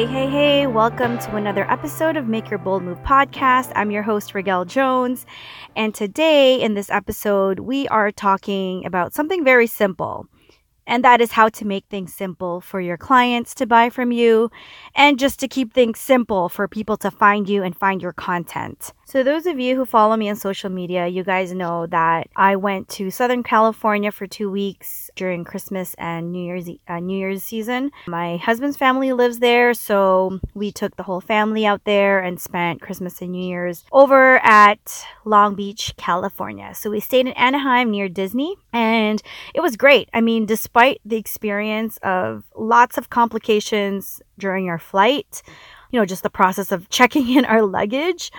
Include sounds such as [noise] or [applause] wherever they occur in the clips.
Hey, hey, hey, welcome to another episode of Make Your Bold Move podcast. I'm your host, Rigel Jones. And today in this episode, we are talking about something very simple and that is how to make things simple for your clients to buy from you and just to keep things simple for people to find you and find your content. So, those of you who follow me on social media, you guys know that I went to Southern California for two weeks during Christmas and New Year's uh, New Year's season. My husband's family lives there, so we took the whole family out there and spent Christmas and New Year's over at Long Beach, California. So we stayed in Anaheim near Disney, and it was great. I mean, despite the experience of lots of complications during our flight, you know, just the process of [laughs] checking in our luggage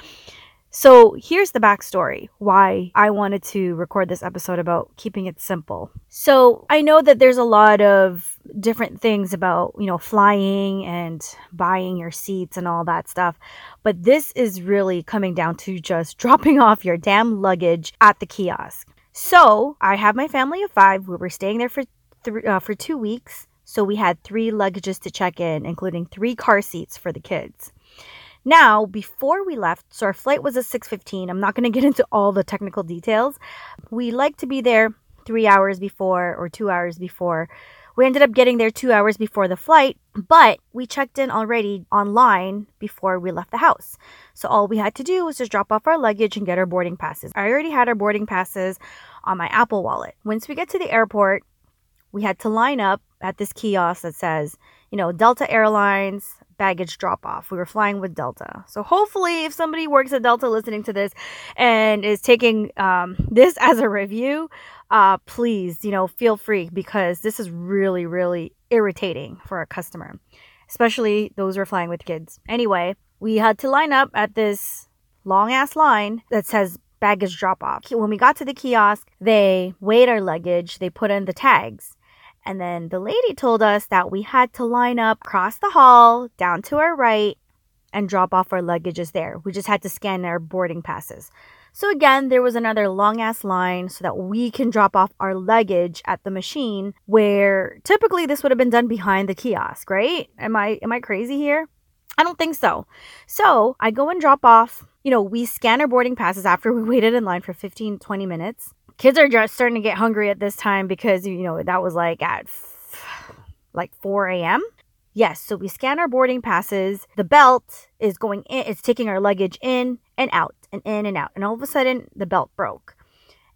so here's the backstory why I wanted to record this episode about keeping it simple. So I know that there's a lot of different things about, you know, flying and buying your seats and all that stuff, but this is really coming down to just [laughs] dropping off your damn luggage at the kiosk. So I have my family of five. We were staying there for three, uh, for two weeks. So we had three luggages to check in, including three car seats for the kids. Now, before we left, so our flight was at 6:15. I'm not going to get into all the technical details. We like to be there 3 hours before or 2 hours before. We ended up getting there 2 hours before the flight, but we checked in already online before we left the house. So all we had to do was just drop off our luggage and get our boarding passes. I already had our boarding passes on my Apple Wallet. Once we get to the airport, we had to line up at this kiosk that says, you know, Delta Airlines, baggage drop off. We were flying with Delta. So hopefully, if somebody works at Delta listening to this and is taking um, this as a review, uh, please, you know, feel free because this is really, really irritating for a customer, especially those who are flying with kids. Anyway, we had to line up at this long ass line that says baggage drop off. When we got to the kiosk, they weighed our luggage, they put in the tags. And then the lady told us that we had to line up across the hall, down to our right, and drop off our luggages there. We just had to scan our boarding passes. So again, there was another long ass line so that we can drop off our luggage at the machine where typically this would have been done behind the kiosk, right? Am I am I crazy here? I don't think so. So, I go and drop off, you know, we scan our boarding passes after we [laughs] waited in line for 15 20 minutes kids are just starting to get hungry at this time because you know that was like at f- like 4 a.m yes so we scan our boarding passes. The belt is going in it's taking our luggage in and out and in and out and all of a sudden the belt broke.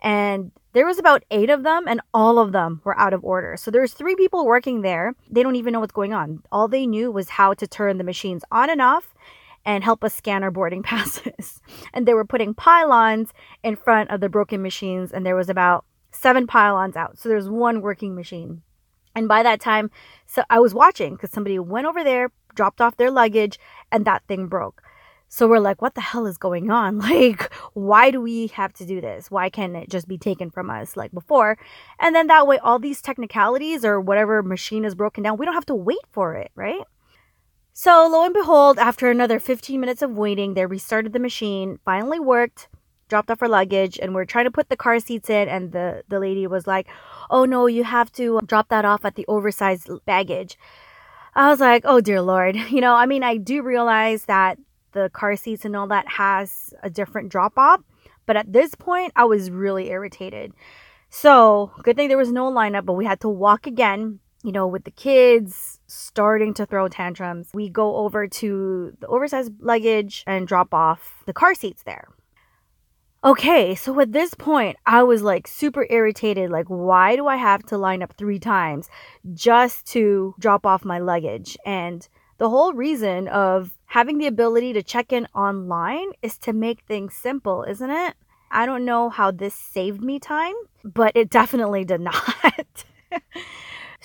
And there was about eight of them and all of them were out of order. So there's three people working there. They don't even know what's going on. All they knew was how to turn the machines on and off and help us scan our boarding [laughs] passes. and they were putting pylons in front of the broken machines, and there was about seven pylons out. So there's one working machine. And by that time, so I was watching because somebody went over there, dropped off their luggage, and that thing broke. So we're like, what the hell is going on? [laughs] Like, why do we have to do this? Why can't it just be taken from us like before? And then that way, all these technicalities or whatever machine is broken down, we don't have to wait for it, right? So, lo and behold, after another 15 minutes of waiting, they restarted the machine, finally worked, dropped off our luggage, and we're trying to put the car seats in. And the, the lady was like, Oh no, you have to um, drop that off at the oversized baggage. I was like, Oh dear Lord. [laughs] You know, I mean, I do realize that the car seats and all that has a different drop off, but at this point, I was really irritated. So, good thing there was no lineup, but we had to walk again you know, with the kids starting to throw tantrums, we go over to the oversized luggage and drop off the car seats there. Okay, so at this point, I was like super irritated. Like, why do I have to line up three times just to drop off my luggage? And the whole reason of having the ability to check in online is to make things simple, isn't it? I don't know how this saved me time, but it definitely did not. [laughs]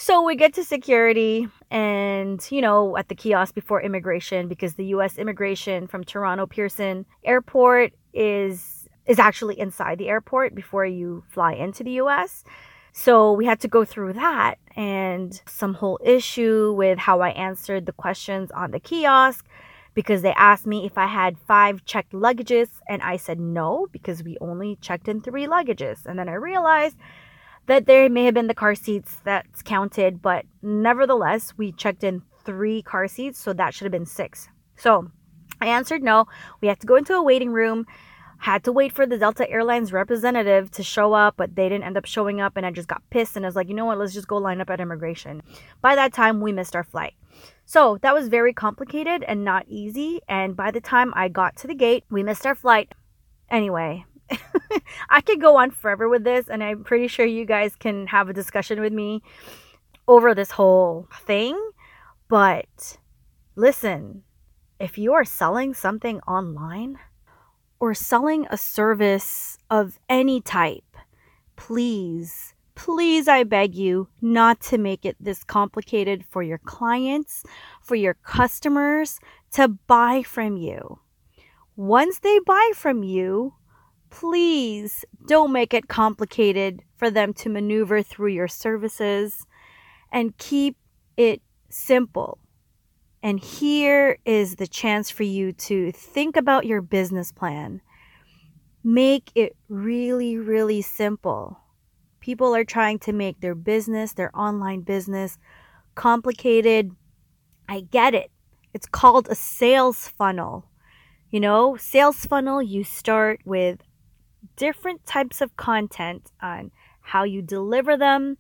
So we get to security and, you know, at the kiosk before immigration because the US immigration from Toronto Pearson Airport is is actually inside the airport before you fly into the US. So we had to go through that and some whole issue with how I answered the questions on the kiosk because they asked me if I had five checked luggages and I said no because we only checked in three luggages. And then I realized that there may have been the car seats that's counted, but nevertheless, we checked in three car seats, so that should have been six. So I answered no. We had to go into a waiting room had to wait for the Delta Airlines representative to show up, but they didn't end up showing up. And I just got pissed and I was like, you know what, let's just go line up at immigration. By that time, we missed our flight. So that was very complicated and not easy. And by the time I got to the gate, we missed our flight. Anyway, [laughs] I could go on forever with this, and I'm pretty sure you guys can have a discussion with me over this whole thing. But listen, if you are selling something online, or selling a service of any type, please, please, I beg you not to make it this complicated for your clients, for your customers to buy from you. Once they buy from you, please don't make it complicated for them to maneuver through your services and keep it simple. And here is the chance for you to think about your business plan. Make it really, really simple. People are trying to make their business, their online business, complicated. I get it. It's called a sales funnel. You know, sales funnel, you start with different types of content on how you deliver them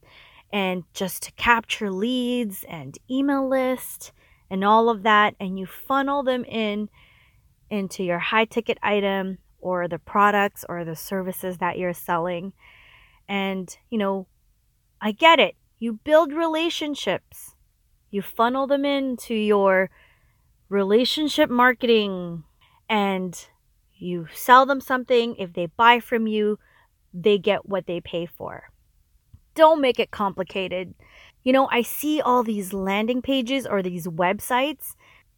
and just to capture leads and email list and all of that and you funnel them in into your high ticket item or the products or the services that you're selling. And you know i get it. You build relationships. You funnel them into your relationship marketing and you sell them something if they buy from you they get what they pay for don't make it complicated you know, I see all these landing pages or these websites.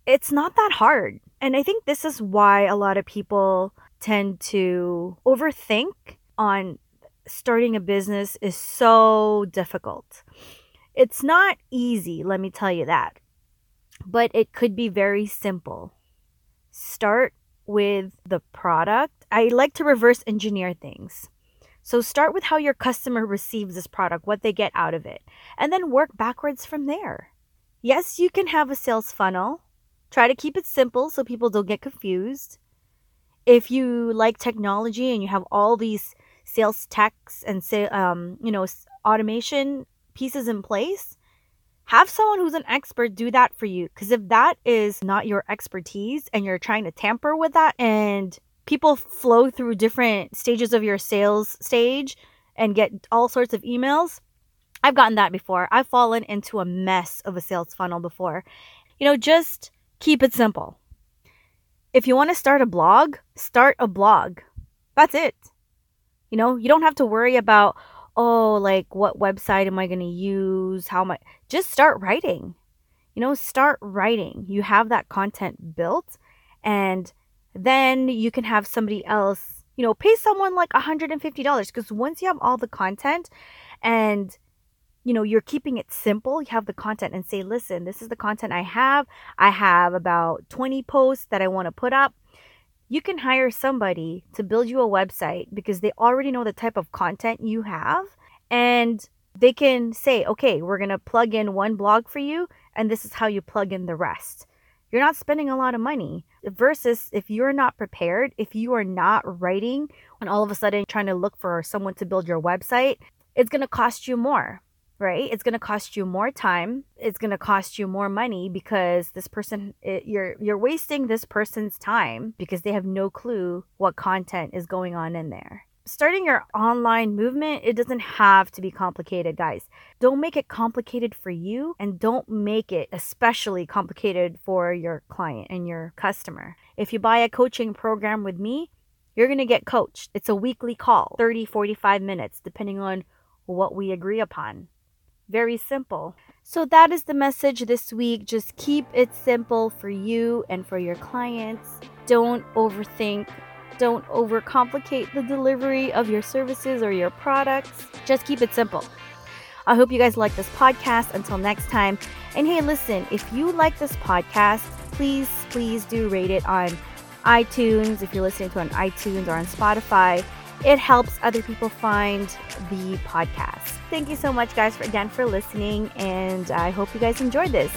It's not that hard. And I think this is why a lot of people tend to overthink on starting a business is so difficult. It's not easy, let me tell you that. But it could be very simple. Start with the product. I like to reverse engineer things. So start with how your customer receives this product, what they get out of it, and then work backwards from there. Yes, you can have a sales funnel. Try to keep it simple so people don't get confused. If you like technology and you have all these sales techs and say um, you know, automation pieces in place, have someone who's an expert do that for you because if that is not your expertise and you're trying to tamper with that and people flow through different stages of your sales stage and get all sorts of emails. I've gotten that before. I've fallen into a mess of a sales funnel before. You know, just keep it simple. If you want to start a blog, start a blog. That's it. You know, you don't have to worry about, oh, like what website am I going to use? How am I? Just start writing. You know, start writing. You have that content built and then you can have somebody else, you know, pay someone like $150 because once you have all the content and you know, you're keeping it simple. You have the content and say, listen, this is the content I have. I have about 20 posts that I want to put up. You can hire somebody to build you a website because they already know the type of content you have. And they can say, okay, we're going to plug in one blog for you, and this is how you plug in the rest you're not spending a lot of money. Versus if you're not prepared, if you are not writing and all of a sudden trying to look for someone to build your website, it's going to cost you more, right? It's going to cost you more time. It's going to cost you more money because this person it, you're you're wasting this person's time because they have no clue what content is going on in there starting your online movement, it doesn't have to be complicated, guys. Don't make it complicated for you and don't make it especially complicated for your client and your customer. If you buy a coaching program with me, you're going to get coached. It's a weekly call, 30, 45 minutes, depending on what we agree upon. Very simple. So, that is the message this week. Just keep it simple for you and for your clients. Don't overthink don't overcomplicate the delivery of your services or your products. Just keep it simple. I hope you guys like this podcast. Until next time. And hey, listen, if you like this podcast, please, please do rate it on iTunes. If you're listening to it on iTunes or on Spotify, it helps other people find the podcast. Thank you so much, guys, for again for listening, and I hope you guys enjoyed this.